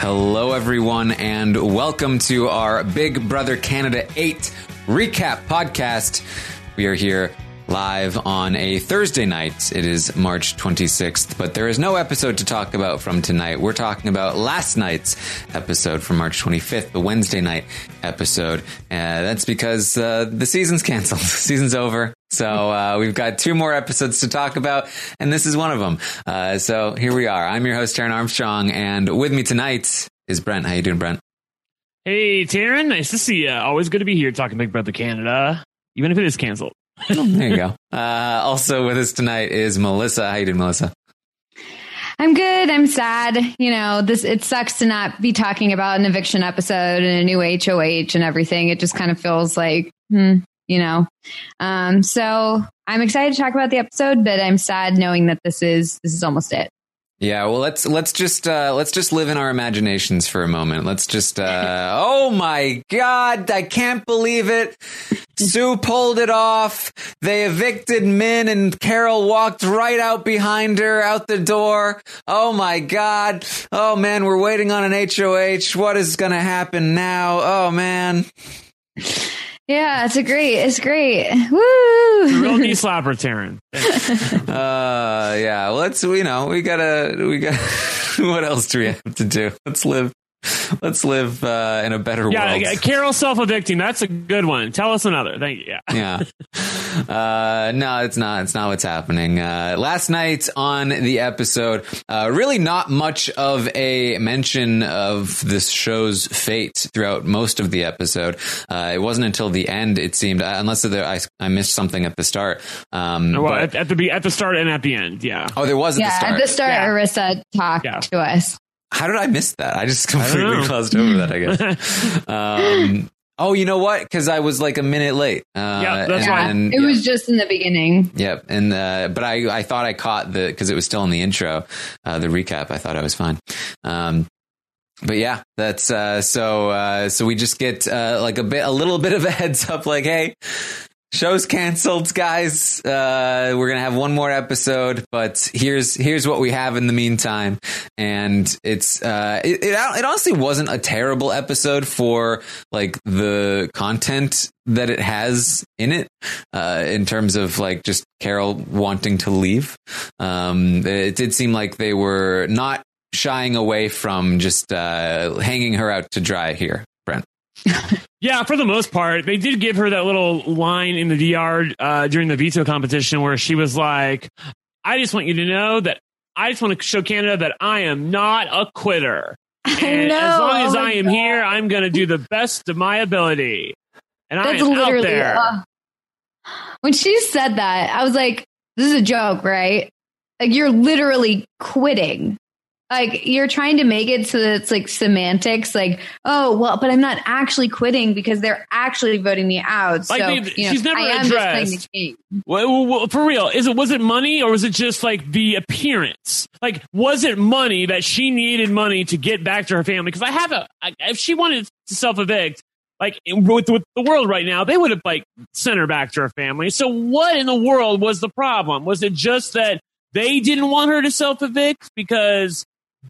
Hello, everyone, and welcome to our Big Brother Canada 8 recap podcast. We are here live on a Thursday night. It is March 26th, but there is no episode to talk about from tonight. We're talking about last night's episode from March 25th, the Wednesday night episode. Uh, that's because uh, the season's canceled. season's over. So uh, we've got two more episodes to talk about, and this is one of them. Uh, so here we are. I'm your host, Taryn Armstrong, and with me tonight is Brent. How you doing, Brent? Hey, Taryn, nice to see you. Always good to be here talking Big Brother Canada, even if it is canceled. there you go. Uh, also with us tonight is Melissa. How you doing, Melissa? I'm good. I'm sad. You know, this it sucks to not be talking about an eviction episode and a new HOH and everything. It just kind of feels like, hmm, you know. Um, so I'm excited to talk about the episode, but I'm sad knowing that this is this is almost it. Yeah, well let's let's just uh let's just live in our imaginations for a moment. Let's just uh oh my god, I can't believe it. Sue pulled it off. They evicted Min and Carol walked right out behind her out the door. Oh my god. Oh man, we're waiting on an HOH. What is going to happen now? Oh man. Yeah, it's a great. It's great. Woo! Real knee slapper, Taryn. Uh yeah, let's you know, we got to we got what else do we have to do? Let's live let's live uh, in a better Yeah, world. yeah, Carol self evicting. That's a good one. Tell us another. Thank you. Yeah. yeah. Uh, no, it's not. It's not what's happening. Uh, last night on the episode, uh, really not much of a mention of this show's fate throughout most of the episode. Uh, it wasn't until the end, it seemed, uh, unless there, I, I missed something at the start. Um, Well, but- at, at the at the start and at the end. Yeah. oh, there was at yeah, the start. at the start, Yeah. Arisa talked Yeah. to us. How did I miss that? I just completely know. glossed over that, I guess. um, oh, you know what? Because I was like a minute late. Uh, Yeah, that's and- right. and- it yeah. was just in the beginning. Yep, and uh, but I I thought I caught the because it was still in the intro, uh, the recap. I thought I was fine. Um, but yeah, that's uh, so uh, so we just get uh, like a bit a little bit of a heads up, like hey. Show's canceled, guys. Uh, we're gonna have one more episode, but here's here's what we have in the meantime, and it's uh, it, it it honestly wasn't a terrible episode for like the content that it has in it, uh, in terms of like just Carol wanting to leave. Um, it did seem like they were not shying away from just uh, hanging her out to dry here. Yeah, for the most part, they did give her that little line in the DR uh, during the veto competition where she was like, "I just want you to know that I just want to show Canada that I am not a quitter, and know. as long as Oh I am God. here, I'm going to do the best of my ability, and I That's am out literally there." uh, when she said that, I was like, "This is a joke, right? Like you're literally quitting. Like you're trying to make it so that it's like semantics. Like, oh well, but I'm not actually quitting because they're actually voting me out. Like, so they- you know, she's never I am just playing the addressed-. Well, well, for real, is it was it money or was it just like the appearance? Like, was it money that she needed money to get back to her family? Because I have a, I, if she wanted to self evict, like with, with the world right now, they would have like sent her back to her family. So, what in the world was the problem? Was it just that they didn't want her to self evict because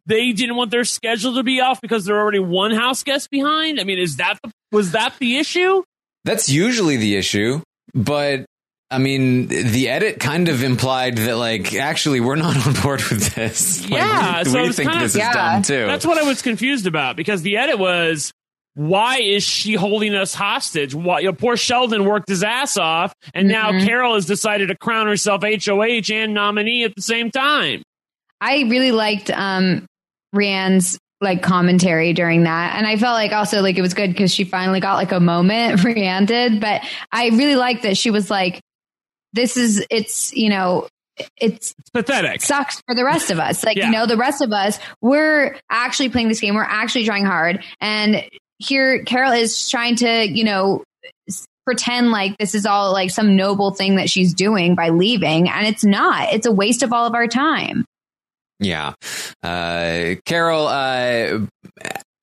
they didn't want their schedule to be off because they're already one house guest behind? I mean, is that the, was that the issue? That's usually the issue, but I mean, the edit kind of implied that, like, actually, we're not on board with this. Like, Yeah, we, so we think kind of- this is Yeah. dumb too. That's what I was confused about because the edit was, why is she holding us hostage? Why, you know, poor Sheldon worked his ass off, and now Mhm. Carol has decided to crown herself HOH and nominee at the same time. I really liked um Rianne's like commentary during that. And I felt like also like it was good because she finally got like a moment, Rianne did. But I really liked that she was like, this is it's, you know, it's It's pathetic. sucks for the rest of us. Like, Yeah. you know, the rest of us, we're actually playing this game. We're actually trying hard. And here, Carol is trying to, you know, pretend like this is all like some noble thing that she's doing by leaving. And it's not. It's a waste of all of our time. Yeah. Uh, Carol, uh,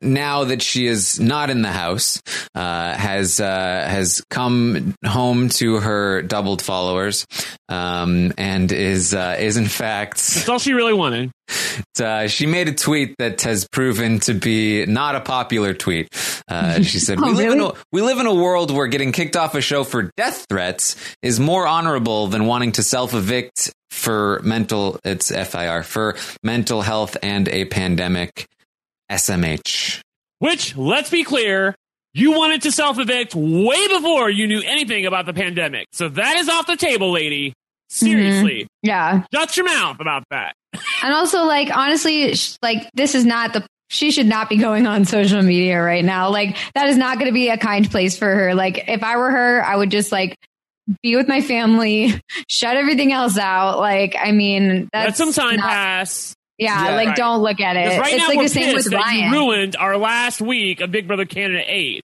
now that she is not in the house, uh, has, uh, has come home to her doubled followers, um, and is, uh, is in fact, That's all she really wanted. uh, she made a tweet that has proven to be not a popular tweet. Uh, she said, Oh, "We live in a we live in a world where getting kicked off a show for death threats is more honorable than wanting to self evict for mental. It's FIR for mental health and a pandemic. SMH. Which, let's be clear, you wanted to self evict way before you knew anything about the pandemic. So that is off the table, lady. Seriously, mm-hmm. Yeah. shut your mouth about that. And also, like, honestly, sh- like, this is not the, she should not be going on social media right now. Like, that is not going to be a kind place for her. Like, if I were her, I would just, like, be with my family, shut everything else out. Like, I mean, Let some time not- pass. Yeah, Yeah, like, right. don't look at it. Right it's now like we're the same with Ryan. ruined our last week of Big Brother Canada 8.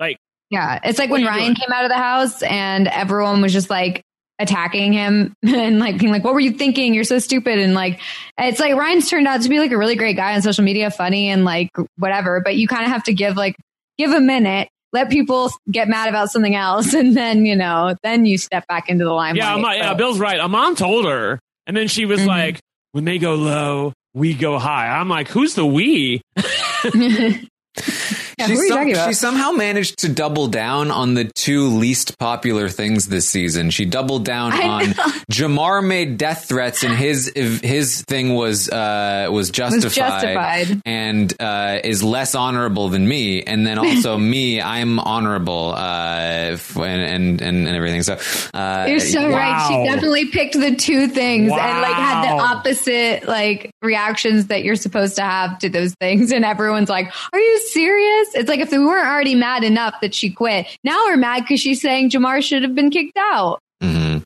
Like Yeah, it's like when Ryan doing? came out of the house and everyone was just like attacking him and like being like, "What were you thinking? You're so stupid." And like, it's like Ryan's turned out to be like a really great guy on social media, funny and like whatever. But you kind of have to give like give a minute, let people get mad about something else, and then you know, then you step back into the limelight. Yeah, yeah, Bill's right. Amon told her, and then she was Mhm. like, "When they go low, we go high." I'm like, "Who's the we?" She, who are you some- she somehow managed to double down on the two least popular things this season. She doubled down I on know. Jamar made death threats, and his his thing was uh, was justified, was justified. and uh, is less honorable than me. And then also me, I'm honorable, uh, f- and, and and everything. So uh, You're so right. She definitely picked the two things and like had the opposite like reactions that you're supposed to have to those things. And everyone's like, "Are you serious?" It's like if we weren't already mad enough that she quit, now we're mad because she's saying Jamar should have been kicked out. mhm.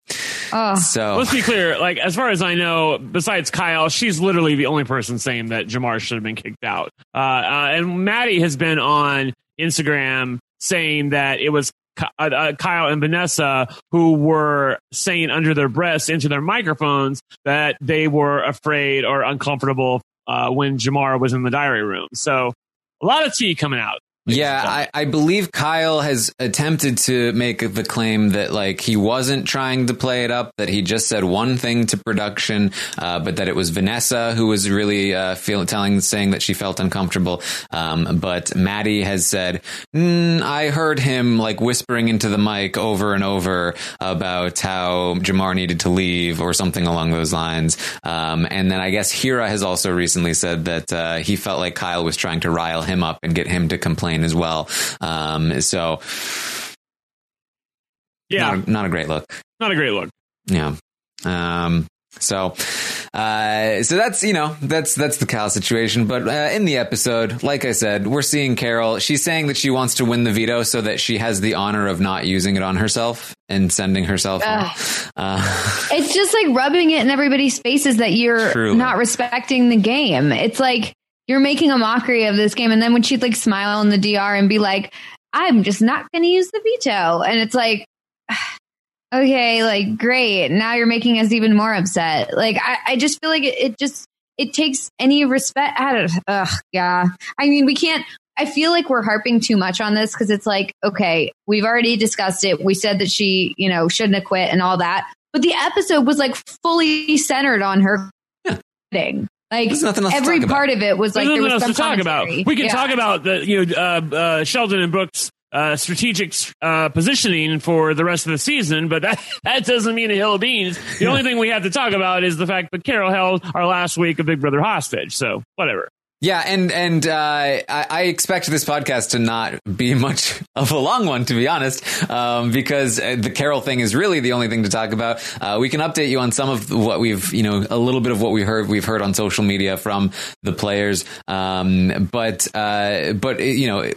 Oh, So Let's be clear. Like, as far as I know, besides Kyle, she's literally the only person saying that Jamar should have been kicked out. Uh, uh, and Maddie has been on Instagram saying that it was Ky- uh, uh, Kyle and Vanessa who were saying under their breaths into their microphones that they were afraid or uncomfortable uh, when Jamar was in the diary room. So a lot of tea coming out. Yeah, I, I believe Kyle has attempted to make the claim that like he wasn't trying to play it up, that he just said one thing to production, uh, but that it was Vanessa who was really uh, feel, telling, saying that she felt uncomfortable. Um, but Maddie has said, mm, I heard him like whispering into the mic over and over about how Jamar needed to leave or something along those lines. Um, and then I guess Hira has also recently said that uh, he felt like Kyle was trying to rile him up and get him to complain as well. Um, so Yeah, not, a, not a great look. not a great look. Yeah. Um, so, uh, so that's, you know, that's, that's the Kyle situation. But, uh, in the episode, like I said, we're seeing Carol. She's saying that she wants to win the veto so that she has the honor of not using it on herself and sending herself. home. Uh, it's just like rubbing it in everybody's faces that you're Truly. not respecting the game. It's like you're making a mockery of this game. And then when she'd like smile in the DR and be like, I'm just not going to use the veto. And it's like, okay, like great. Now you're making us even more upset. Like I, I just feel like it, it just, it takes any respect. out of, ugh, yeah. I mean, we can't, I feel like we're harping too much on this because it's like, okay, we've already discussed it. We said that she, you know, shouldn't have quit and all that. But the episode was like fully centered on her quitting. Like There's nothing else to every talk about. part of it was like There's there was nothing some else to talk about. We can Yeah. talk about the you know uh, uh, Sheldon and Brooks. Uh, strategic uh, positioning for the rest of the season, but that, that doesn't mean a hill of beans. The only thing we have to talk about is the fact that Carol held our last week of Big Brother hostage. So whatever. Yeah, and and uh, I, I expect this podcast to not be much of a long one, to be honest, um, because uh, the Carol thing is really the only thing to talk about. Uh, we can update you on some of what we've, you know, a little bit of what we heard. We've heard on social media from the players, um, but uh, but you know,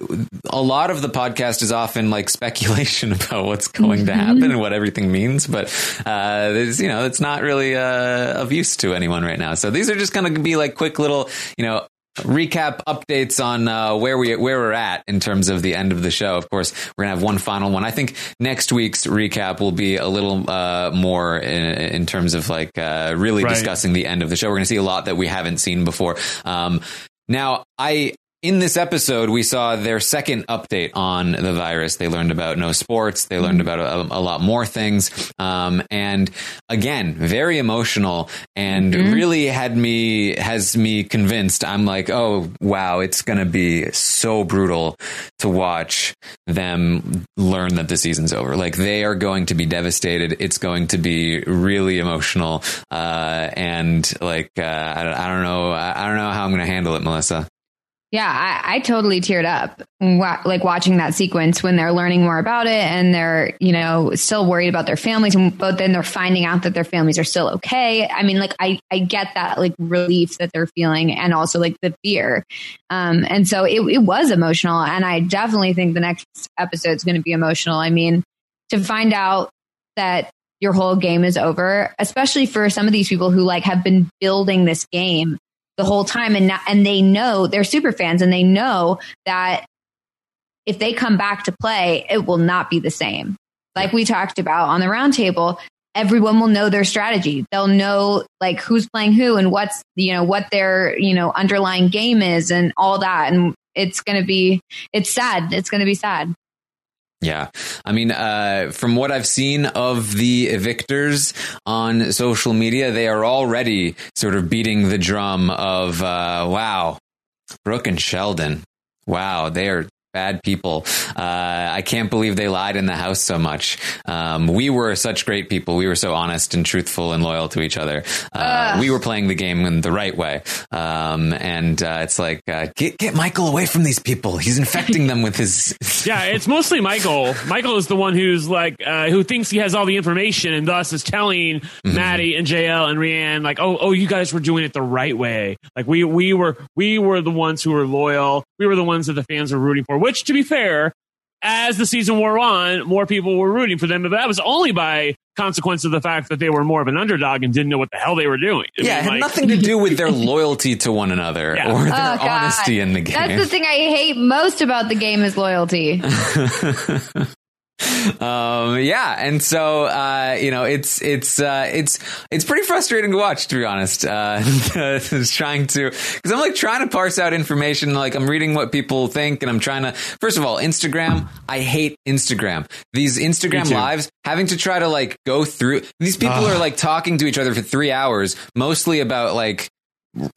a lot of the podcast is often like speculation about what's going to happen and what everything means. But uh, there's, you know, it's not really uh, of use to anyone right now. So these are just going to be like quick little, you know recap updates on uh, where we where we're at in terms of the end of the show. Of course, we're gonna have one final one. I think next week's recap will be a little uh, more in, in terms of like uh, really Right. discussing the end of the show. We're gonna see a lot that we haven't seen before. Um, now, I. In this episode, we saw their second update on the virus. They learned about no sports. They learned about a, a lot more things. Um, and again, very emotional and really had me, has me convinced. I'm like, oh, wow, it's going to be so brutal to watch them learn that the season's over. Like they are going to be devastated. It's going to be really emotional. Uh, and like, uh, I, don't- I don't know. I I don't know how I'm going to handle it, Melissa. Yeah, I, I totally teared up, like watching that sequence when they're learning more about it and they're, you know, still worried about their families, and but then they're finding out that their families are still okay. I mean, like I, I get that like relief that they're feeling, and also like the fear. Um, and so it, it was emotional, and I definitely think the next episode is going to be emotional. I mean, to find out that your whole game is over, especially for some of these people who like have been building this game the whole time and not, and they know they're super fans and they know that if they come back to play, it will not be the same. Like we talked about on the roundtable, everyone will know their strategy. They'll know like who's playing who and what's you know what their you know underlying game is and all that. And it's gonna be it's sad. It's gonna be sad. Yeah. I mean, uh, from what I've seen of the evictors on social media, they are already sort of beating the drum of, uh, wow, Brooke and Sheldon. Wow, they are bad people. Uh, I can't believe they lied in the house so much. Um, we were such great people. We were so honest and truthful and loyal to each other. Uh, we were playing the game in the right way. Um, and uh, it's like, uh, get, get Michael away from these people. He's infecting them with his. Yeah, it's mostly Michael. Michael is the one who's like, uh, who thinks he has all the information and thus is telling Maddie and JL and Rianne, like, oh, oh, you guys were doing it the right way. Like we, we were, we were the ones who were loyal. We were the ones that the fans were rooting for. Which, to be fair, as the season wore on, more people were rooting for them, but that was only by consequence of the fact that they were more of an underdog and didn't know what the hell they were doing. I Yeah, it mean, had like- nothing to do with their loyalty to one another Yeah. or their Oh, honesty in the game. That's the thing I hate most about the game is loyalty. um, yeah, and so uh, you know, it's it's uh, it's it's pretty frustrating to watch, to be honest. Uh, trying to because I'm like trying to parse out information. Like I'm reading what people think, and I'm trying to. First of all, Instagram. I hate Instagram. These Instagram lives, having to try to like go through. These people are like talking to each other for three hours, mostly about like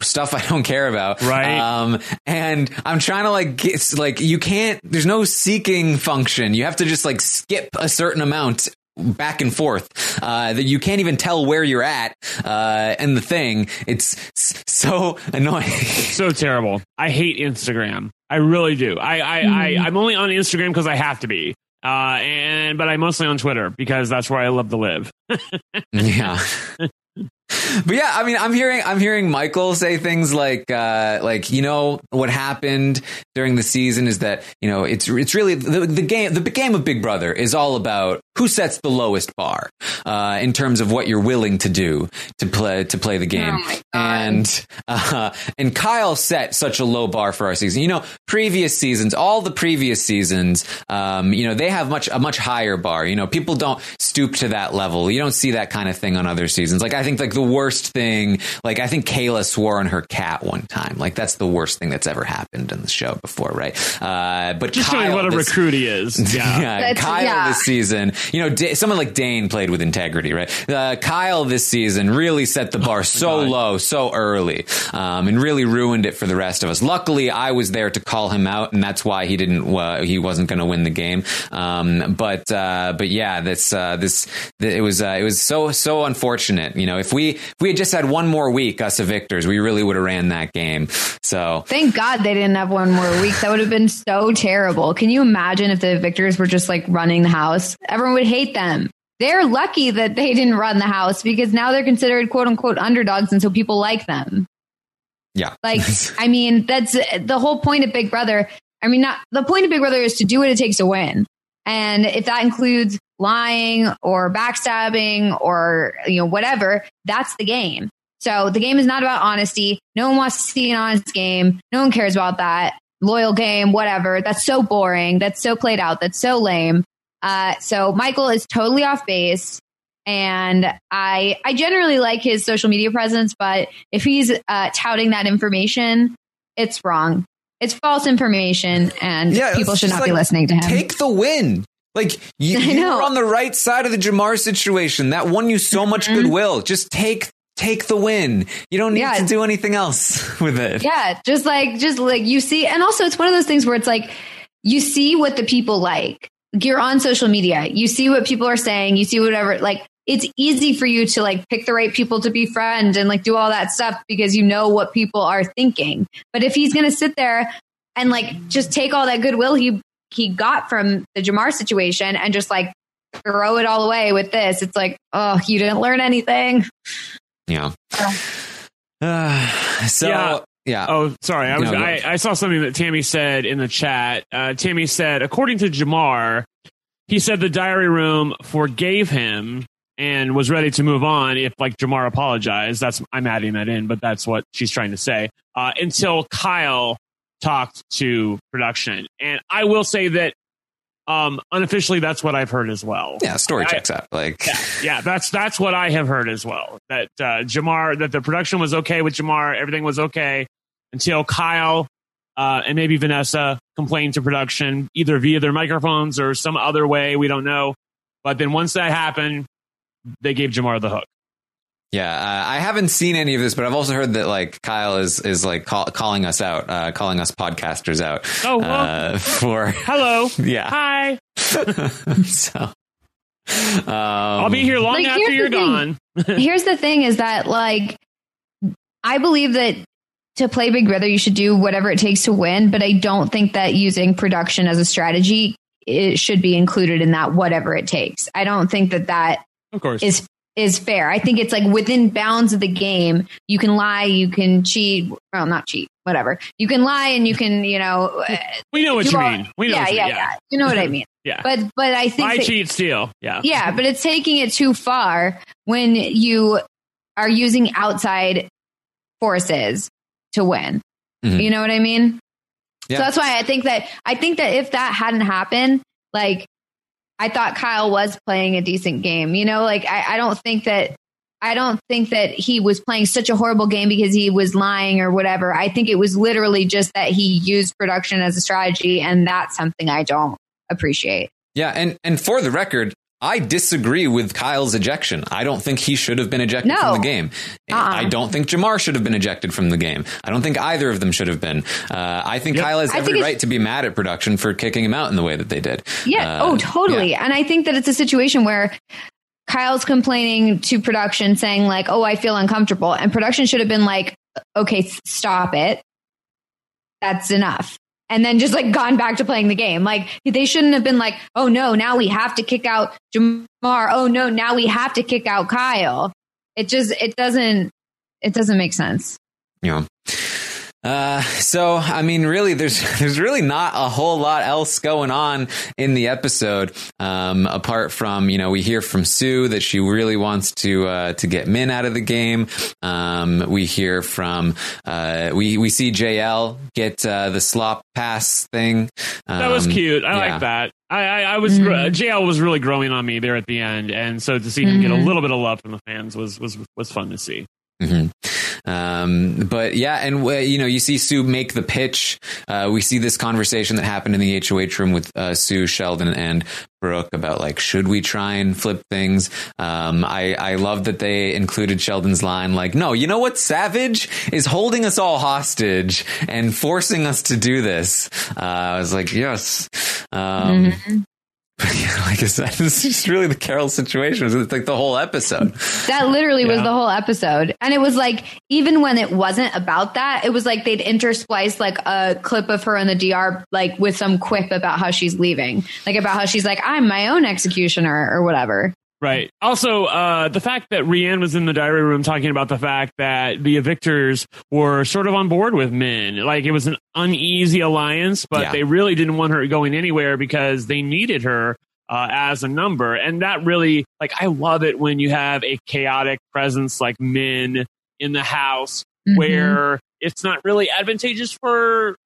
stuff I don't care about. Right. Um, and I'm trying to like get, like, you can't, there's no seeking function. You have to just like skip a certain amount back and forth, uh, that you can't even tell where you're at, uh, and the thing. It's so annoying. so terrible. I hate Instagram. I really do. I, I, I I'm only on Instagram because I have to be. Uh, and but I'm mostly on Twitter because that's where I love to live. yeah. But yeah, I mean, I'm hearing, I'm hearing Michael say things like, uh, like, you know, what happened during the season is that, you know, it's, it's really the, the game, the game of Big Brother is all about who sets the lowest bar, uh, in terms of what you're willing to do to play, to play the game. Oh and, uh, and Kyle set such a low bar for our season. You know, previous seasons, all the previous seasons, um, you know, they have much, a much higher bar. You know, people don't stoop to that level. You don't see that kind of thing on other seasons. Like, I think like the the worst thing. Like I think Kayla swore on her cat one time. Like that's the worst thing that's ever happened in the show before, right? Uh, but Just showing what a this- recruit he is. Yeah. yeah, Kyle yeah. this season, you know, Da- someone like Dane played with integrity, right? Uh, Kyle this season really set the bar so God. low, so early, um, and really ruined it for the rest of us. Luckily, I was there to call him out, and that's why he didn't, uh, he wasn't going to win the game. Um, but, uh, but yeah, this, uh, this, th- it was, uh, it was so, so unfortunate. You know, if we, if we had just had one more week, us of victors, we really would have ran that game. So, Thank God they didn't have one more week. That would have been so terrible. Can you imagine if the victors were just like running the house? Everyone would hate them. They're lucky that they didn't run the house because now they're considered quote unquote underdogs. And so people like them. yeah. Like, I mean, that's the whole point of Big Brother. I mean, not the point of Big Brother is to do what it takes to win. And if that includes lying or backstabbing or, you know, whatever, that's the game. So the game is not about honesty. No one wants to see an honest game. No one cares about that. Loyal game, whatever. That's so boring. That's so played out. That's so lame. Uh, so Michael is totally off base. And I, I generally like his social media presence, but if he's uh, touting that information, it's wrong. It's false information, and Yeah, people should not be listening to him. Take the win. Like you, you know. were on the right side of the Jamar situation. That won you so much Mhm. goodwill. Just take take the win. You don't need Yeah. to do anything else with it. Yeah, just like just like you see, and also it's one of those things where it's like you see what the people like. You're on social media, you see what people are saying, you see whatever. Like it's easy for you to like pick the right people to befriend and like do all that stuff because you know what people are thinking. But if he's gonna sit there and like just take all that goodwill he he got from the Jamar situation and just like throw it all away with this, it's like, oh, you didn't learn anything. Yeah. Yeah. Uh, so Yeah. Yeah. Oh, sorry. I, was, No. I, I saw something that Tammy said in the chat. Uh, Tammy said, according to Jamar, he said the diary room forgave him and was ready to move on if, like, Jamar apologized. That's I'm adding that in, but that's what she's trying to say. Uh, until Kyle talked to production, and I will say that um, unofficially, that's what I've heard as well. Yeah, story I- checks out. Like Yeah, yeah, that's that's what I have heard as well. That uh, Jamar, that the production was okay with Jamar, everything was okay until Kyle uh, and maybe Vanessa complained to production either via their microphones or some other way. We don't know. But then once that happened, they gave Jamar the hook. Yeah, uh, I haven't seen any of this, but I've also heard that like Kyle is is like call, calling us out, uh, calling us podcasters out. Oh, well. uh, for Hello. yeah. Hi. so um, I'll be here long Like, after you're thing. gone. here's the thing is that like I believe that to play Big Brother you should do whatever it takes to win, but I don't think that using production as a strategy it should be included in that whatever it takes. I don't think that that Of course. is is fair. I think it's like within bounds of the game. You can lie, you can cheat. Well, not cheat, whatever. You can lie and you can, you know, uh, we know what you all- mean. We know yeah, what you yeah, mean. yeah, You know what I mean. Yeah. But but I think Lie, that- cheat, steal. Yeah. yeah, but it's taking it too far when you are using outside forces to win. Mhm. You know what I mean? Yeah. So that's why I think that I think that if that hadn't happened, like I thought Kyle was playing a decent game. You know, like I, I don't think that I don't think that he was playing such a horrible game because he was lying or whatever. I think it was literally just that he used production as a strategy, and that's something I don't appreciate. Yeah, and and for the record, I disagree with Kyle's ejection. I don't think he should have been ejected No. from the game. Uh-uh. I don't think Jamar should have been ejected from the game. I don't think either of them should have been. Uh, I think Yep. Kyle has I every right to be mad at production for kicking him out in the way that they did. Yeah. Uh, oh, totally. yeah. And I think that it's a situation where Kyle's complaining to production saying like, "Oh, I feel uncomfortable." And production should have been like, "Okay, stop it. That's enough." And then just like gone back to playing the game. Like they shouldn't have been like, "Oh no, now we have to kick out Jamar. Oh no, now we have to kick out Kyle." It just it doesn't it doesn't make sense. Know. Uh, so I mean, really, there's there's really not a whole lot else going on in the episode, um, apart from you know we hear from Sue that she really wants to uh, to get Min out of the game. Um, we hear from uh, we we see JL get uh, the slop pass thing. That was Um, cute. I yeah. like that. I, I, I was Mhm. JL was really growing on me there at the end, and so to see him get a Mhm. little bit of love from the fans was was was fun to see. hmm Um, but yeah, and uh, you know, you see Sue make the pitch. Uh, we see this conversation that happened in the HOH room with uh, Sue, Sheldon, and Brooke about like, should we try and flip things? Um, I I love that they included Sheldon's line like, no, you know what? Savage is holding us all hostage and forcing us to do this. Uh, I was like, yes. Um, like I said, it's just really the Carol situation. It's like the whole episode. That literally was the whole episode. And it was like, even when it wasn't about that, it was like they'd intersplice like a clip of her in the DR, like with some quip about how she's leaving, like about how she's like, I'm my own executioner or whatever. Right. Also, uh, the fact that Rianne was in the diary room talking about the fact that the evictors were sort of on board with Min. Like it was an uneasy alliance, but Yeah. they really didn't want her going anywhere because they needed her uh, as a number. And that really, like, I love it when you have a chaotic presence like Min in the house Mhm. where it's not really advantageous for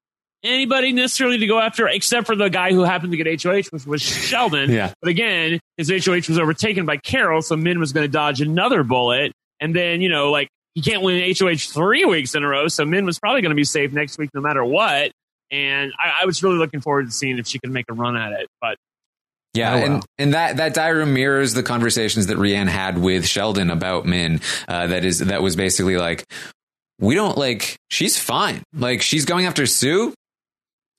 anybody necessarily to go after except for the guy who happened to get HOH, which was Sheldon. Yeah. But again, his HOH was overtaken by Carol, so Min was going to dodge another bullet. And then, you know, like he can't win HOH three weeks in a row, so Min was probably going to be safe next week no matter what. And I, I was really looking forward to seeing if she could make a run at it. But Yeah, Oh, wow. and, and that that diary room mirrors the conversations that Rianne had with Sheldon about Min. Uh, that is that was basically like, we don't like. She's fine. Like she's going after Sue.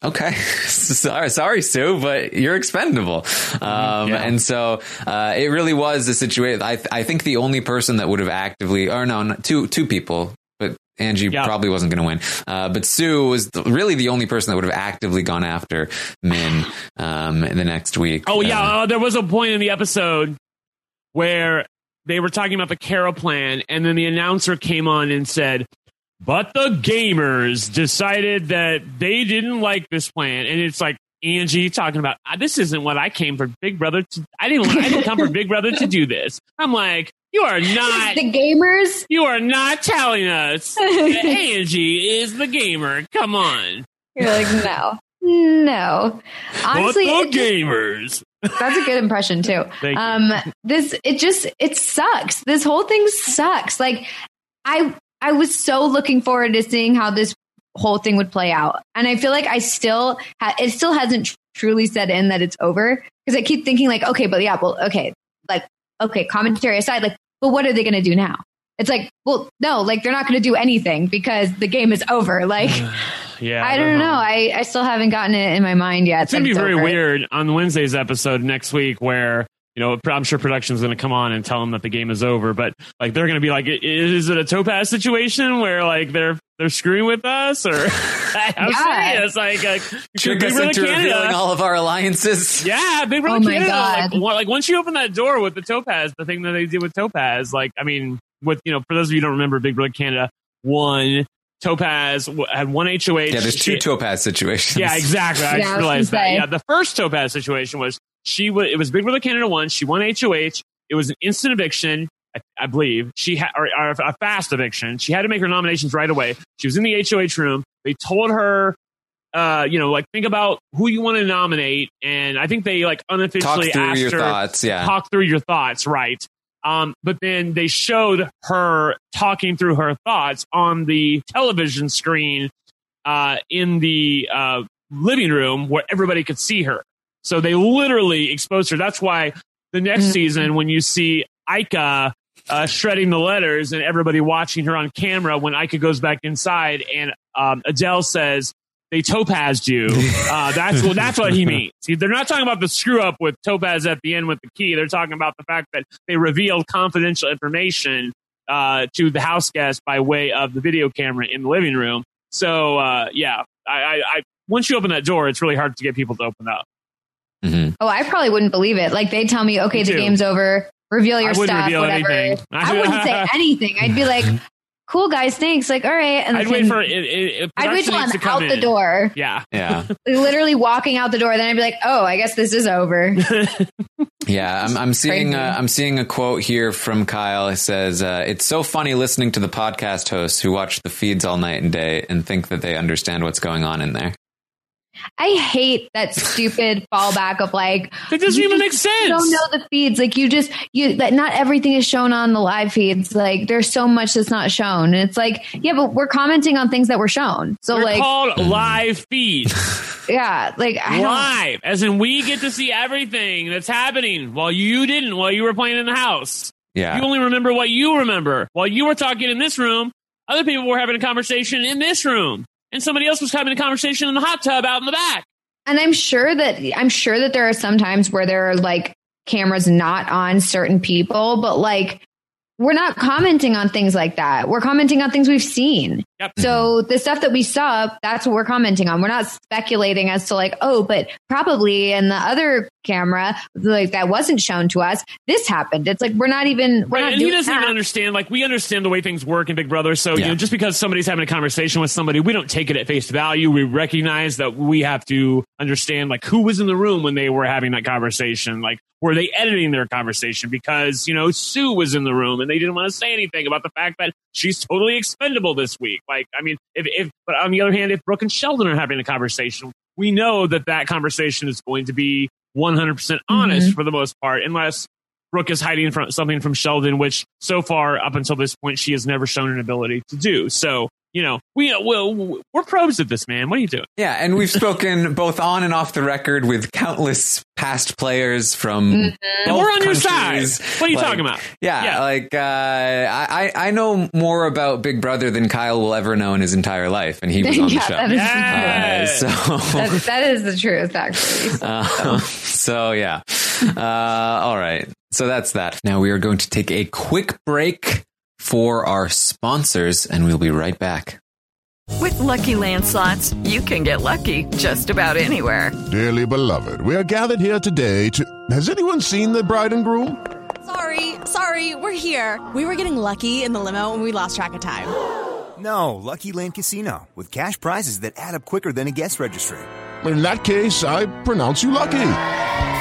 Okay, sorry, sorry, Sue, but you're expendable. Um, Yeah. And so uh, it really was a situation. I I think the only person that would have actively, or no, not, two two people, but Angie Yeah. probably wasn't going to win. Uh, but Sue was the, really the only person that would have actively gone after Min um, in the next week. Oh yeah, Uh, uh, there was a point in the episode where they were talking about the Carol plan, and then the announcer came on and said, "But the gamers decided that they didn't like this plan," and it's like. Angie talking about "Ah, this isn't what I came for Big Brother to I didn't I didn't come for Big Brother to do this. I'm like, you are not the gamers. you are not telling us that Angie is the gamer. Come on. You're like, no, no. Honestly, but the gamers. that's a good impression too. Thank you. um, this it just it sucks. This whole thing sucks. Like, I I was so looking forward to seeing how this whole thing would play out, and I feel like I still ha- it still hasn't tr- truly set in that it's over because I keep thinking like, okay, but yeah, well, okay, like, okay, commentary aside, like, but what are they going to do now? It's like, well, no, like they're not going to do anything because the game is over. Like, Yeah. I don't know. home. I, I still haven't gotten it in my mind yet. It's going to be very over. weird on Wednesday's episode next week where, you know, I'm sure production's going to come on and tell them that the game is over, but like they're going to be like, is it a Topaz situation where like they're they're screwing with us or I'm Yeah. serious? Like, like trick Big us Brother into revealing Canada. all of our alliances. Yeah, Big Brother Oh Canada. Like, one- like once you open that door with the Topaz, the thing that they did with Topaz, like I mean, with you know, for those of you who don't remember, Big Brother Canada one. Topaz had one HOH. Yeah, there's two She- topaz situations. yeah, exactly. I Yeah, just realized gonna that. say. Yeah, the first Topaz situation was she was it was Big Brother Canada one. She won HOH. It was an instant eviction, I, I believe. She had or, or a fast eviction. She had to make her nominations right away. She was in the HOH room. They told her, uh, you know, like think about who you want to nominate, and I think they like unofficially Talk unofficially through asked your her thoughts. Yeah. talk through your thoughts, right? Um, but then they showed her talking through her thoughts on the television screen uh, in the uh, living room where everybody could see her. So they literally exposed her. That's why the next Mhm. season, when you see Ika uh, shredding the letters and everybody watching her on camera, when Ika goes back inside and um, Adel says, they topazed you. Uh, that's what that's what he means. See, They're not talking about the screw up with Topaz at the end with the key. They're talking about the fact that they revealed confidential information uh, to the house guest by way of the video camera in the living room. So uh, yeah, I, I, I once you open that door, it's really hard to get people to open up. Mhm. Oh, I probably wouldn't believe it. Like they'd tell me, okay, Me the game's over. Reveal your I stuff, reveal whatever. anything. I wouldn't say anything. I'd be like, cool guys, thanks. Like, all right. And I'd then wait for it. it, it I'd wait production till I'm to come out the door, Yeah, Yeah. literally walking out the door. Then I'd be like, oh, I guess this is over. Yeah, I'm, I'm seeing uh, I'm seeing a quote here from Kyle. It says, uh, "It's so funny listening to the podcast hosts who watch the feeds all night and day and think that they understand what's going on in there." I hate that stupid fallback of like It doesn't even just make sense. You don't know the feeds. Like you just you that not everything is shown on the live feeds. Like there's so much that's not shown, and it's like yeah, but we're commenting on things that were shown. So They're like called mm. live feeds. yeah, like I live, as in we get to see everything that's happening while you didn't, while you were playing in the house. Yeah. You only remember what you remember. While you were talking in this room, other people were having a conversation in this room, and somebody else was having a conversation in the hot tub out in the back. And I'm sure that I'm sure that there are some times where there are like cameras not on certain people, but like we're not commenting on things like that. We're commenting on things we've seen. Yep. So mm-hmm. the stuff that we saw, that's what we're commenting on. We're not speculating as to like, oh, but probably in the other camera, like that wasn't shown to us, this happened. It's like we're not even we're Right, not and he doesn't that. even understand. Like we understand the way things work in Big Brother. So you know, just because somebody's having a conversation with somebody, we don't take it at face value. We recognize that we have to understand like who was in the room when they were having that conversation. Like were they editing their conversation because you know Sue was in the room and they didn't want to say anything about the fact that she's totally expendable this week. Like I mean, if if but on the other hand, if Brooke and Sheldon are having a conversation, we know that that conversation is going to be 100% honest Mhm. for the most part, unless Brooke is hiding from something from Sheldon, which so far up until this point she has never shown an ability to do. So you know, we well, we're pros at this, man. What are you doing? Yeah, and we've spoken both on and off the record with countless past players from Mhm. both we're on your side. countries. What are you Like, talking about? Yeah, Yeah. like uh, I I I know more about Big Brother than Kyle will ever know in his entire life, and he was on the yeah, show. that is Yeah. Uh, so that, that is the truth, actually. Uh, so yeah. Uh, all right. So that's that. Now we are going to take a quick break for our sponsors, and we'll be right back. With Lucky Land slots, you can get lucky just about anywhere. Dearly beloved, we are gathered here today to. Has anyone seen the bride and groom? Sorry, sorry, we're here. We were getting lucky in the limo and we lost track of time. No, Lucky Land Casino, with cash prizes that add up quicker than a guest registry. In that case, I pronounce you lucky.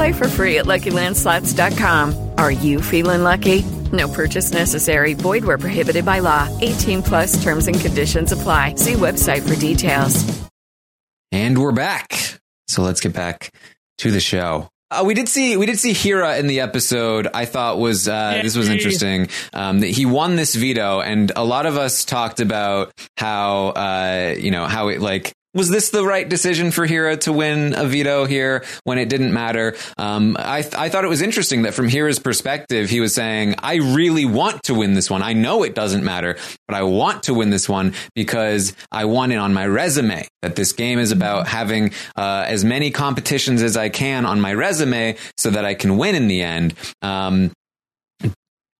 Play for free at LuckyLandSlots.com. Are you feeling lucky? No purchase necessary. Void where prohibited by law. 18 plus terms and conditions apply. See website for details. And we're back. So let's get back to the show. Uh, we did see we did see Hira in the episode. I thought was uh, this was interesting. Um, that he won this veto, and a lot of us talked about how uh, you know how it like was this the right decision for Hira to win a veto here when it didn't matter? Um, I I thought it was interesting that from Hira's perspective, he was saying, "I really want to win this one. I know it doesn't matter, but I want to win this one because I want it on my resume. That this game is about having uh, as many competitions as I can on my resume so that I can win in the end." Um,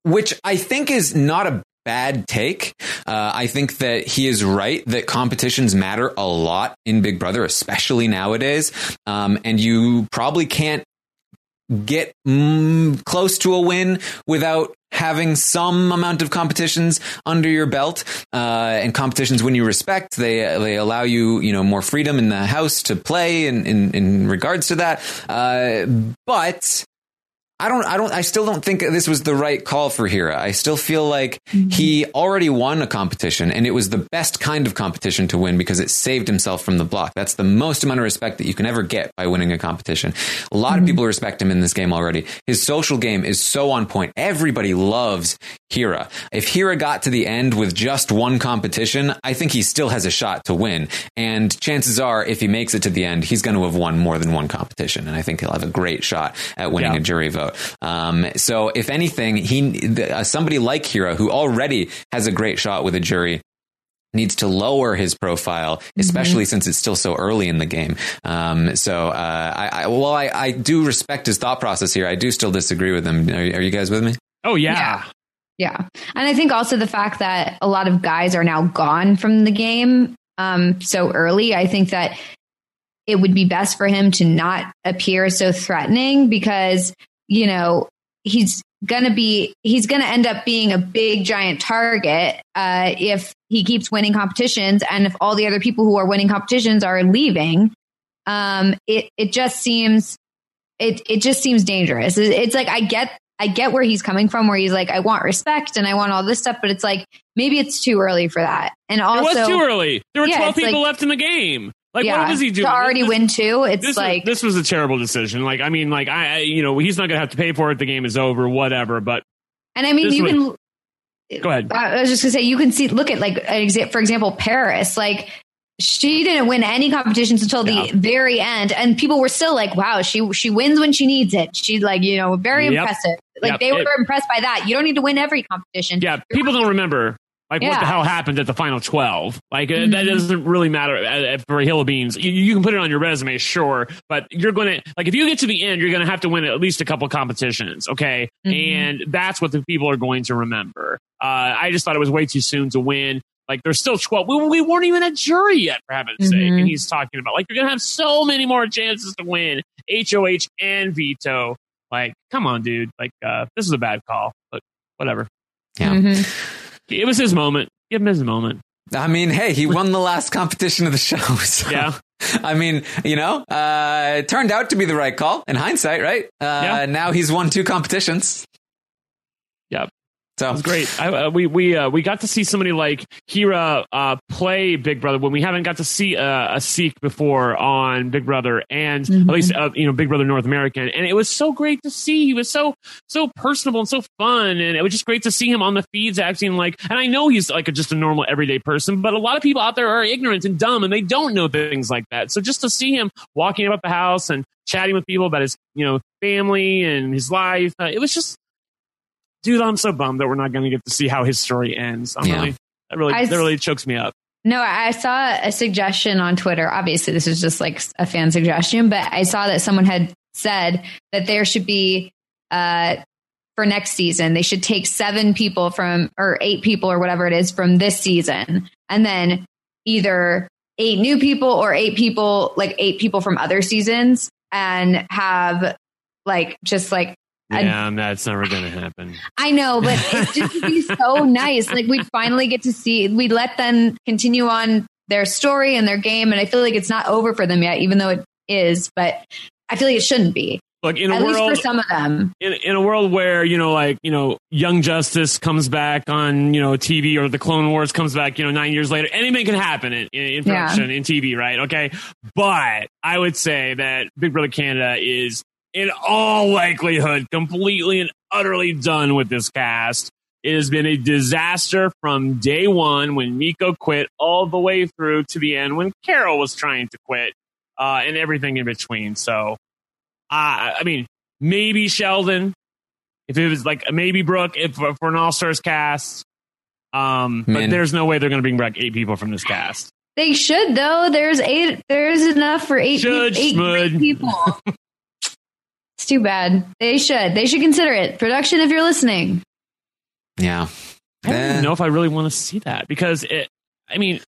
which I think is not a bad take. Uh, I think that he is right that competitions matter a lot in Big Brother, especially nowadays. Um, and you probably can't get mm, close to a win without having some amount of competitions under your belt uh, and competitions when you respect they they allow you you know more freedom in the house to play in in, in regards to that uh, but I don't, I don't, I still don't think this was the right call for Hira. I still feel like mm-hmm. he already won a competition and it was the best kind of competition to win because it saved himself from the block. That's the most amount of respect that you can ever get by winning a competition. A lot of mm-hmm. people respect him in this game already. His social game is so on point. Everybody loves Hira. If Hira got to the end with just one competition, I think he still has a shot to win. And chances are, if he makes it to the end, he's going to have won more than one competition. And I think he'll have a great shot at winning Yeah. a jury vote. Um, so if anything, he, the, uh, somebody like Hira, who already has a great shot with a jury, needs to lower his profile, especially since it's still so early in the game. Um, so, uh, I, I, well, I, I do respect his thought process here. I do still disagree with him. Are, are you guys with me? Oh yeah. Yeah. Yeah. And I think also the fact that a lot of guys are now gone from the game um, so early, I think that it would be best for him to not appear so threatening because, you know, he's going to be, he's going to end up being a big giant target uh, if he keeps winning competitions and if all the other people who are winning competitions are leaving. Um, it, it just seems, it, it just seems dangerous. It's like, I get, I get where he's coming from, where he's like, I want respect and I want all this stuff, but it's like, maybe it's too early for that. And also, it was too early. There were Yeah, 12 people like- left in the game. Like, yeah, what was he doing? to already This- win two? It's this like, was, this was a terrible decision. Like, I mean, like I, I you know, he's not going to have to pay for it. The game is over, whatever. But and I mean, you was- can, go ahead. I was just gonna say, you can see, look at like, for example, Paris, like, she didn't win any competitions until the very end, and people were still like, "Wow, she she wins when she needs it." She's like, you know, very Yep. impressive. Like Yep. they were It- impressed by that. You don't need to win every competition. Yeah, people don't remember like what the hell happened at the final twelve. Like uh, that Mhm. doesn't really matter uh, uh, for Hill of Beans. You, you can put it on your resume, sure, but you're going to like if you get to the end, you're going to have to win at least a couple competitions, okay? Mhm. And that's what the people are going to remember. Uh, I just thought it was way too soon to win. Like there's still twelve. We, we weren't even a jury yet, for heaven's sake. Mhm. And he's talking about like you're going to have so many more chances to win HOH and veto. Like, come on, dude. Like, uh, this is a bad call, but whatever. Yeah. Mhm. It was his moment. Give him his moment. I mean, hey, he won the last competition of the show. So, Yeah. I mean, you know, uh, it turned out to be the right call in hindsight, right? Uh, Yeah. Now he's won two competitions. Yep. So It was great. I, uh, we we uh, we got to see somebody like Kiran uh, play Big Brother when we haven't got to see uh, a Sikh before on Big Brother, and Mhm. at least uh, you know Big Brother North American, and it was so great to see. He was so so personable and so fun, and it was just great to see him on the feeds acting like. And I know he's like a, just a normal everyday person, but a lot of people out there are ignorant and dumb, and they don't know things like that. So just to see him walking about the house and chatting with people about his you know family and his life, uh, it was just dude, I'm so bummed that we're not going to get to see how his story ends. I'm Yeah. really, that really, I- that really chokes me up. No, I saw a suggestion on Twitter. Obviously, this is just like a fan suggestion, but I saw that someone had said that there should be, uh, for next season, they should take seven people from, or eight people or whatever it is from this season, and then either eight new people or eight people, like eight people from other seasons, and have like just like a Yeah, and that's never going to happen. I know, but it just would be so nice. Like we'd finally get to see, we'd let them continue on their story and their game. And I feel like it's not over for them yet, even though it is, but I feel like it shouldn't be. Look, in a At least world, for some of them. in, in a world where you know, like you know, Young Justice comes back on you know TV or the Clone Wars comes back, you know, nine years later, anything can happen in, in, in Yeah. production in TV, right? Okay, but I would say that Big Brother Canada is in all likelihood completely and utterly done with this cast. It has been a disaster from day one when Nico quit all the way through to the end when Carol was trying to quit, uh, and everything in between. So, uh, I mean, maybe Sheldon, if it was like maybe Brooke, if for an All Stars cast. Um, but there's no way they're going to bring back eight people from this cast. They should though. There's eight, there's enough for eight, Should, eight great people. it's too bad. They should, they should consider it. Production, if you're listening. yeah. I don't Eh. even know if I really want to see that because it. I mean,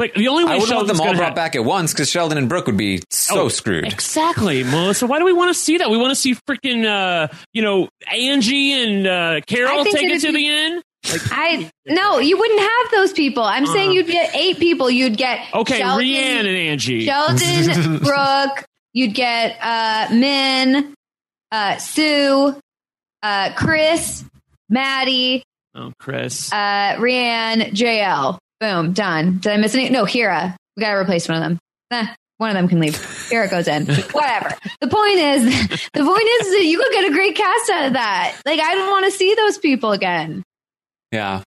like the only way I wouldn't want them all brought have- back at once because Sheldon and Brooke would be so Oh, screwed. Exactly, Melissa. Why do we want to see that? We want to see freaking, uh, you know, Angie and uh, Carol take it to you- the end. Like, I no, you wouldn't have those people. I'm saying you'd get eight people. You'd get. Okay, Sheldon, Rianne and Angie. Sheldon, Brooke. You'd get uh, Min, uh, Sue, uh, Chris, Maddie, Oh, Chris. uh, Rianne, JL. Boom, done. Did I miss any? No, Kiran. We gotta replace one of them. Eh, one of them can leave. Kiran goes in. Whatever. The point is, the point is that you could get a great cast out of that. Like, I don't want to see those people again. Yeah.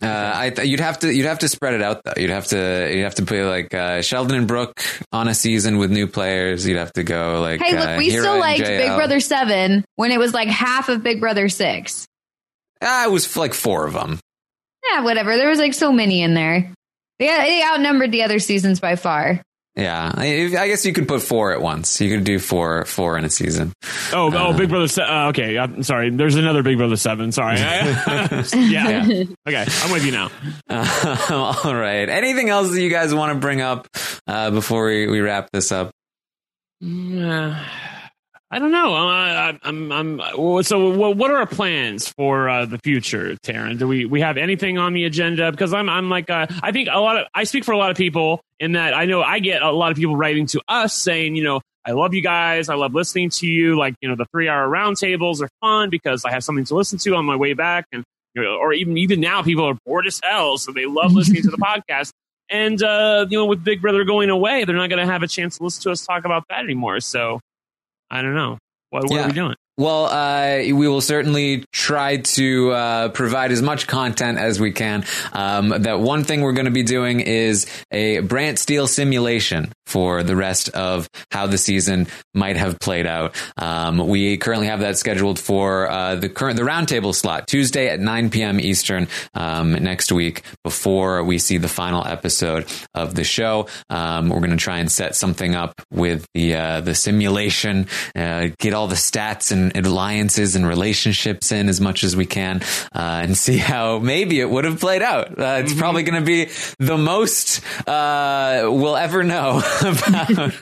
Uh, I th- you'd have to you'd have to spread it out though. You'd have to you'd have to play like uh, Sheldon and Brooke on a season with new players. You'd have to go like Hey, uh, look, we Hira still liked JL. Big Brother 7 when it was like half of Big Brother 6. Ah, it was like four of them. Yeah, whatever. There was like so many in there. Yeah, they outnumbered the other seasons by far. Yeah, I, I guess you could put four at once. You could do four four in a season. Oh, oh, Uh, Big Brother. Se- uh, okay, I'm sorry. There's another Big Brother Seven. Sorry. yeah. Yeah. Okay, I'm with you now. Uh, all right. Anything else that you guys want to bring up uh, before we, we wrap this up? Uh, I don't know. Uh, I, I'm, I'm. So, what what are our plans for uh, the future, Taran? Do we we have anything on the agenda? Because I'm, I'm like, uh, I think a lot of. I speak for a lot of people in that I know I get a lot of people writing to us saying, you know, I love you guys. I love listening to you. Like, you know, the three hour roundtables are fun because I have something to listen to on my way back, and you know, or even even now, people are bored as hell, so they love listening to the podcast. And uh, you know, with Big Brother going away, they're not going to have a chance to listen to us talk about that anymore. So, I don't know. What, what Yeah. are we doing? Well, uh, we will certainly try to uh, provide as much content as we can. Um, that one thing we're going to be doing is a Brantsteele simulation for the rest of how the season might have played out. Um, we currently have that scheduled for uh, the current the roundtable slot Tuesday at 9 p.m. Eastern um, next week before we see the final episode of the show. Um, we're going to try and set something up with the uh, the simulation, uh, get all the stats and, and alliances and relationships in as much as we can, uh, and see how maybe it would have played out. Uh, it's probably going to be the most uh, we'll ever know about.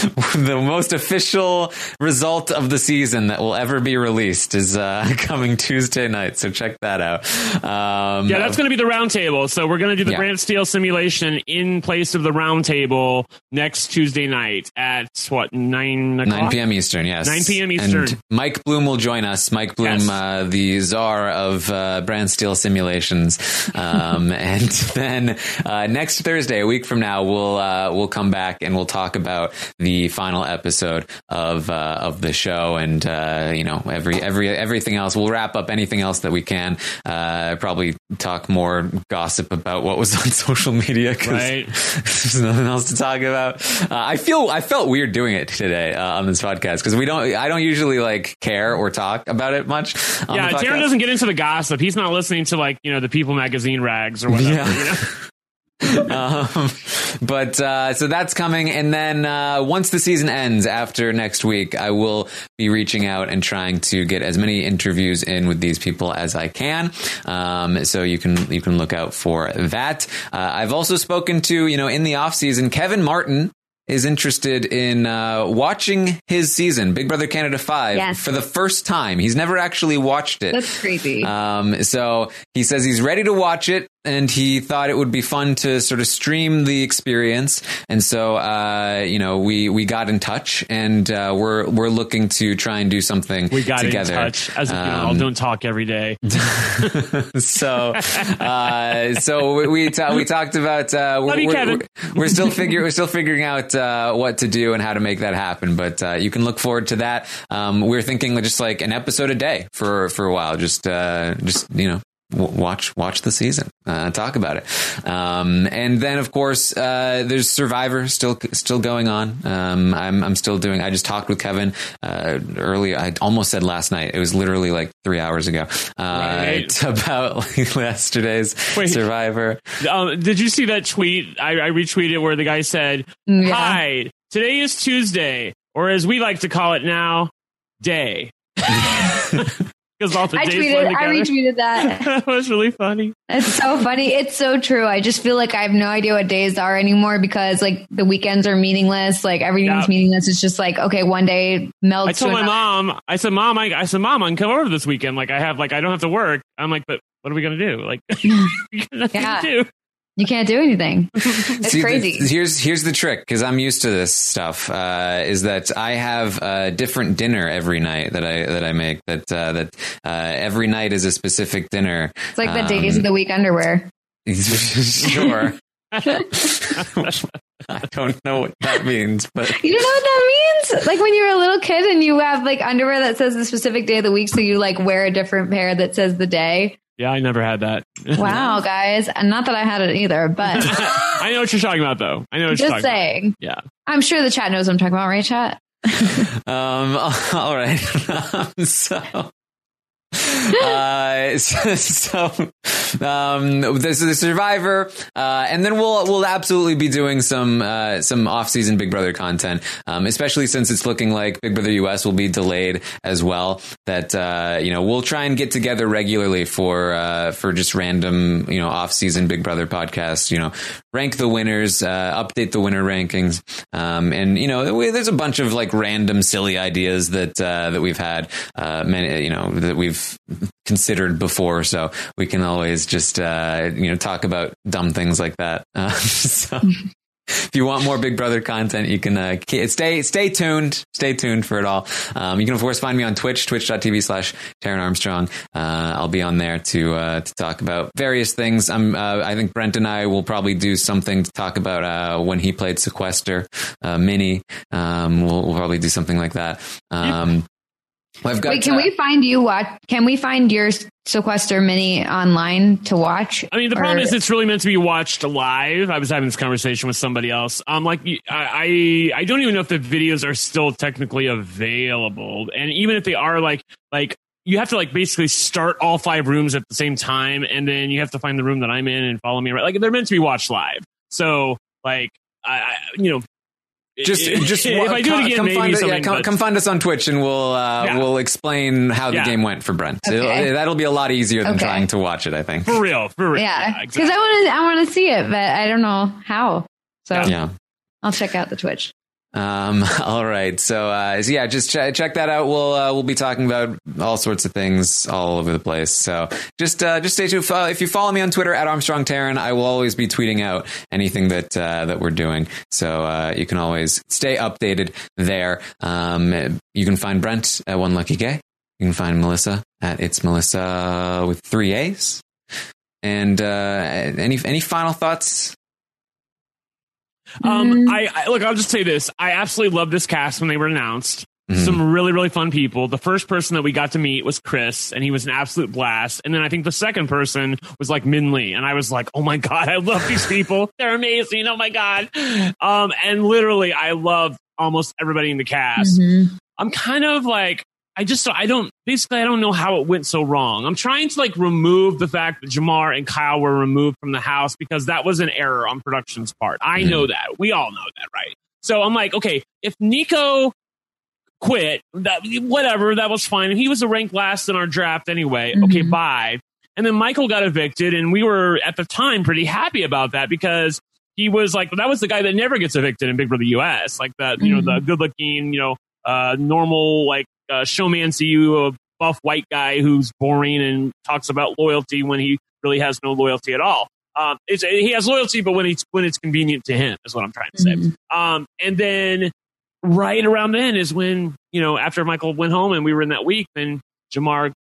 the most official result of the season that will ever be released is uh, coming Tuesday night, so check that out. Um, Yeah, that's going to be the roundtable. So we're going to do the Yeah. Brantsteele simulation in place of the roundtable next Tuesday night at what nine o'clock? 9 p.m. Eastern, yes. 9 p.m. Eastern. And Mike Bloom will join us. Mike Bloom, Yes. uh, the czar of uh, Brantsteele simulations. Um, and then uh, next Thursday, a week from now, we'll uh, we'll come back and we'll talk about the final episode of uh, of the show and uh, you know every every everything else. We'll wrap up anything else that we can. Uh, probably talk more gossip about what was on social media because Right. there's nothing else to talk about. Uh, I feel I felt weird doing it today uh, on this podcast because we don't. I don't usually like care or talk about it much. Yeah, the Darren doesn't get into the gossip. He's not listening to like you know the People magazine rags or whatever. Yeah. You know? um, but uh, so that's coming, and then uh, once the season ends after next week, I will be reaching out and trying to get as many interviews in with these people as I can. Um, so you can you can look out for that. Uh, I've also spoken to you know in the off season, Kevin Martin. Is interested in uh, watching his season, Big Brother Canada 5, Yes. for the first time. He's never actually watched it. That's crazy. Um, so he says he's ready to watch it, and he thought it would be fun to sort of stream the experience. And so, uh, you know, we we got in touch, and uh, we're we're looking to try and do something We got together. in touch as you know, Um, don't talk every day. so, uh, so we we, ta- we talked about uh, Love you, we're, Kevin. we're, we're still figure we're still figuring out uh, what to do and how to make that happen. But uh, you can look forward to that. Um, we're thinking just like an episode a day for for a while. Just uh, just you know. W- Watch, watch the season. Uh, talk about it, um, and then of course uh, there's Survivor still still going on. Um, I'm I'm still doing. I just talked with Kevin uh, earlier. I almost said last night. It was literally like three hours ago. Uh, Right. about like yesterday's Wait. Survivor. Um, did you see that tweet? I, I retweeted where the guy said, Yeah. "Hi, today is Tuesday, or as we like to call it now, day." Because all the I tweeted. I retweeted that. that was really funny. It's so funny. It's so true. I just feel like I have no idea what days are anymore because like the weekends are meaningless. Like everything's Yeah. meaningless. It's just like okay, one day melts. I told to my mom, I said, "Mom, I, I said, Mom, I can come over this weekend. Like I have, like I don't have to work." I'm like, "But what are we gonna do? Like, nothing Yeah. to do." You can't do anything. It's See, crazy. the- here's here's the trick because I'm used to this stuff. Uh, is that I have a different dinner every night that I that I make. That uh, that uh, every night is a specific dinner. it's like the days of the week underwear. sure. I don't know what that means, but You don't know what that means? Like when you're a little kid and you have like underwear that says the specific day of the week, so you like wear a different pair that says the day. Yeah, I never had that. Wow, guys. And not that I had it either, but I know what you're talking about, though. I know what you're just talking saying. about. Yeah. I'm sure the chat knows what I'm talking about, right, chat? Um, all right. um, so, uh, so, so um, this is the Survivor, uh, and then we'll we'll absolutely be doing some uh, some off season Big Brother content, um, especially since it's looking like Big Brother US will be delayed as well. That uh, you know we'll try and get together regularly for uh, for just random you know off season Big Brother podcasts. You know, rank the winners, uh, update the winner rankings, um, and you know we, there's a bunch of like random silly ideas that uh, that we've had, uh, many you know that we've considered before, so we can always just uh, you know talk about dumb things like that. Uh, so if you want more Big Brother content, you can uh, stay stay tuned. Stay tuned for it all. Um, you can of course find me on Twitch, twitch.tv slash Taran Armstrong. Uh, I'll be on there to uh, to talk about various things. I'm uh, I think Brent and I will probably do something to talk about uh, when he played Sequester uh, Mini. Um, we'll, we'll probably do something like that. Um, I've got, Wait, can uh, we find you watch? Can we find your sequester mini online to watch? I mean, the problem is it's really meant to be watched live. I was having this conversation with somebody else. Um, like I, I, I don't even know if the videos are still technically available, and even if they are, like, like you have to like basically start all five rooms at the same time, and then you have to find the room that I'm in and follow me. Right, like they're meant to be watched live. So, like, I, I you know. Just if just if I do come, it again, come maybe find us, yeah, something, come, but- come find us on Twitch and we'll uh, Yeah. we'll explain how the game went for Brent. Okay. It'll- that'll be a lot easier than Okay. trying to watch it. I think. for real, for real. yeah, because exactly. I want to. I want to see it, but I don't know how. So Yeah. I'll check out the Twitch. Um, all right. So, uh, so yeah, just ch- check that out. We'll, uh, we'll be talking about all sorts of things all over the place. So just, uh, just stay tuned. If you follow me on Twitter at Armstrong Taran, I will always be tweeting out anything that, uh, that we're doing. So, uh, you can always stay updated there. Um, you can find Brent at One Lucky Gay. You can find Melissa at It's Melissa with three A's. And, uh, any, any final thoughts? Um, I, I look. I'll just say this. I absolutely love this cast when they were announced. Some really, really fun people. The first person that we got to meet was Chris, and he was an absolute blast. And then I think the second person was like Minh-Ly, and I was like, "Oh my god, I love these people. They're amazing. Oh my god." Um, and literally, I love almost everybody in the cast. I'm kind of like, I just, I don't, basically, I don't know how it went so wrong. I'm trying to like remove the fact that Jamar and Kyle were removed from the house because that was an error on production's part. I mm-hmm. know that. We all know that, right? So I'm like, okay, if Nico quit, that whatever, that was fine. And he was a ranked last in our draft anyway. Okay, mm-hmm. bye. And then Michael got evicted, and we were at the time pretty happy about that because he was like that was the guy that never gets evicted in Big Brother US, like that, you know, the mm-hmm. good looking, you know, uh, normal like uh, showman see you a buff white guy who's boring and talks about loyalty when he really has no loyalty at all. Um, he has loyalty, but when it's when it's convenient to him is what I'm trying to say. Um, and then right around then is when you know after Michael went home and we were in that week, then Jamar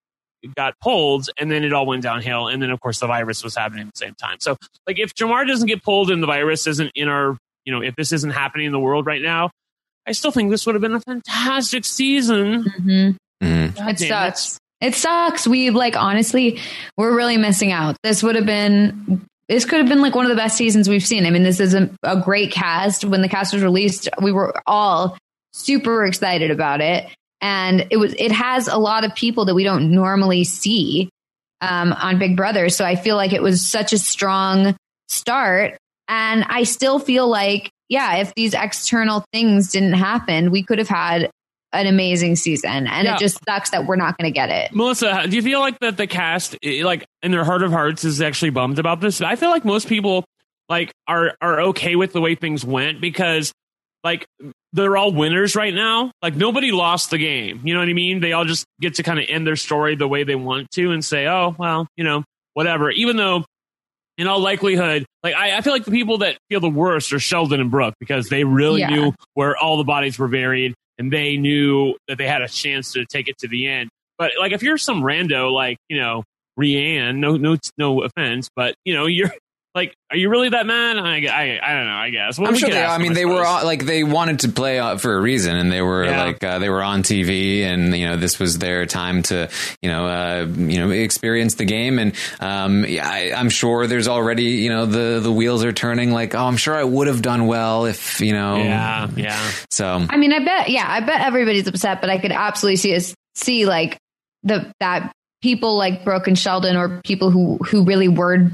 got pulled, and then it all went downhill. And then of course the virus was happening at the same time. So like if Jamar doesn't get pulled and the virus isn't in our you know if this isn't happening in the world right now, I still think this would have been a fantastic season. Mhm. Mhm. God It damn sucks. It sucks. We like honestly, we're really missing out. This would have been. This could have been like one of the best seasons we've seen. I mean, this is a, a great cast. When the cast was released, we were all super excited about it, and it was. It has a lot of people that we don't normally see um, on Big Brother. So I feel like it was such a strong start, and I still feel like, yeah, if these external things didn't happen, we could have had an amazing season. And Yeah. it just sucks that we're not going to get it. Melissa, do you feel like that the cast, like in their heart of hearts, is actually bummed about this? I feel like most people like are are okay with the way things went because like they're all winners right now. Like nobody lost the game. You know what I mean? They all just get to kind of end their story the way they want to and say, oh well, you know, whatever. Even though. In all likelihood, like I, I feel like the people that feel the worst are Sheldon and Brooke because they really Yeah. knew where all the bodies were buried and they knew that they had a chance to take it to the end. But like if you're some rando like, you know, Rianne, no no no offense, but you know, you're like are you really that mad? I I, I don't know, I guess. Well, I'm sure they. I mean, they were on, like they wanted to play uh, for a reason, and they were Yeah. like uh, they were on TV, and you know this was their time to you know uh, you know experience the game, and um, yeah, I, I'm sure there's already you know the the wheels are turning. Like, oh, I'm sure I would have done well if you know. Yeah, yeah. So I mean, I bet, yeah, I bet everybody's upset, but I could absolutely see us see like the that people like Brooke and Sheldon or people who who really were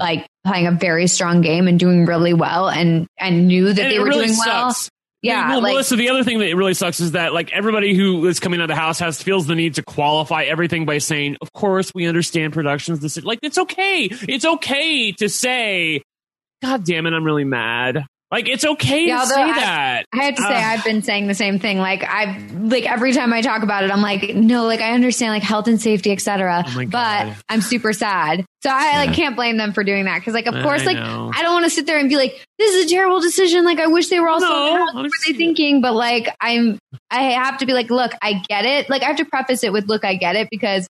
like playing a very strong game and doing really well and and knew that And they were really doing well. sucks. Yeah, well, like- Melissa. The other thing that really sucks is that like everybody who is coming out of the house has feels the need to qualify everything by saying, "Of course, we understand productions." This like it's okay. It's okay to say, "God damn it, I'm really mad." Like it's okay Yeah, to say I- that. I have to say, I've been saying the same thing. Like I've like every time I talk about it, I'm like, no, like I understand like health and safety, etc. Oh but I'm super sad. So I like can't blame them for doing that because like of I course like know. I don't want to sit there and be like, this is a terrible decision. Like I wish they were all No, still in the house. What were they thinking? But like I'm, I have to be like, look, I get it. Like I have to preface it with, look, I get it because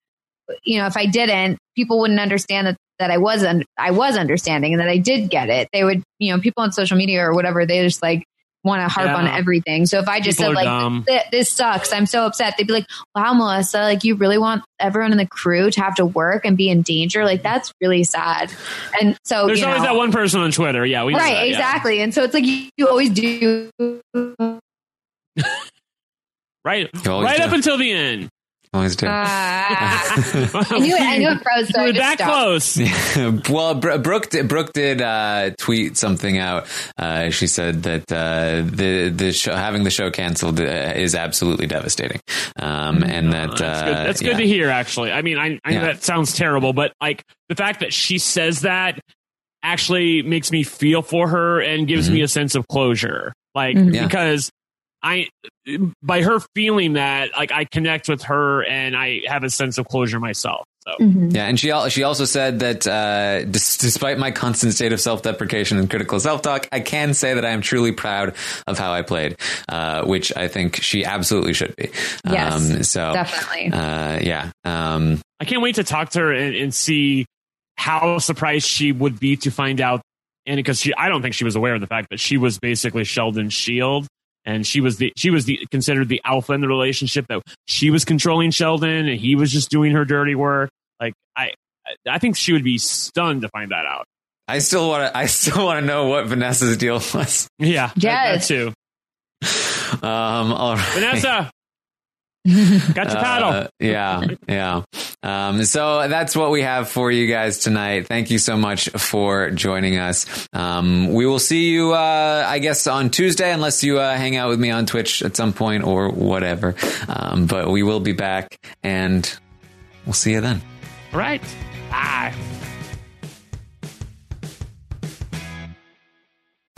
you know if I didn't, people wouldn't understand that that I wasn't I was understanding and that I did get it. They would, you know, people on social media or whatever, they just like want to harp Yeah. on everything. So if I just People said like dumb. "Th- this sucks, I'm so upset. They'd be like, "Wow, Melissa, like you really want everyone in the crew to have to work and be in danger? Like that's really sad." And so There's you always know, that one person on Twitter. Yeah, we right, that, yeah. exactly. And so it's like you, you always do. Right, always right do. up until the end. Always do. Ah. I knew it. I knew it froze. So You were that stopped. close. well, Bro- Brooke did, Brooke did uh, tweet something out. Uh, she said that uh, the the show, having the show canceled uh, is absolutely devastating, um, and that That's uh, good. That's good to hear. Actually, I mean, I, I Yeah. that sounds terrible, but like the fact that she says that actually makes me feel for her and gives Mm-hmm. me a sense of closure. Like Mhm. Because I, by her feeling that, like I connect with her and I have a sense of closure myself. So Mhm. Yeah, and she al- she also said that uh, dis- despite my constant state of self deprecation and critical self talk, I can say that I am truly proud of how I played, uh, which I think she absolutely should be. Yes, um, so definitely. uh, yeah. Um, I can't wait to talk to her and, and see how surprised she would be to find out. And because she, I don't think she was aware of the fact that she was basically Sheldon's shield, and she was the she was the considered the alpha in the relationship. That she was controlling Sheldon, and he was just doing her dirty work. Like I, I think she would be stunned to find that out. I still want to I still want to know what Vanessa's deal was. Yeah, that- that, Yes. too. Um, all right. Vanessa, got your paddle. Uh, yeah, yeah. Um, so that's what we have for you guys tonight. Thank you so much for joining us. Um, we will see you, uh, I guess, on Tuesday, unless you uh, hang out with me on Twitch at some point or whatever. Um, but we will be back, and we'll see you then. All right, bye.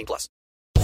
18 plus.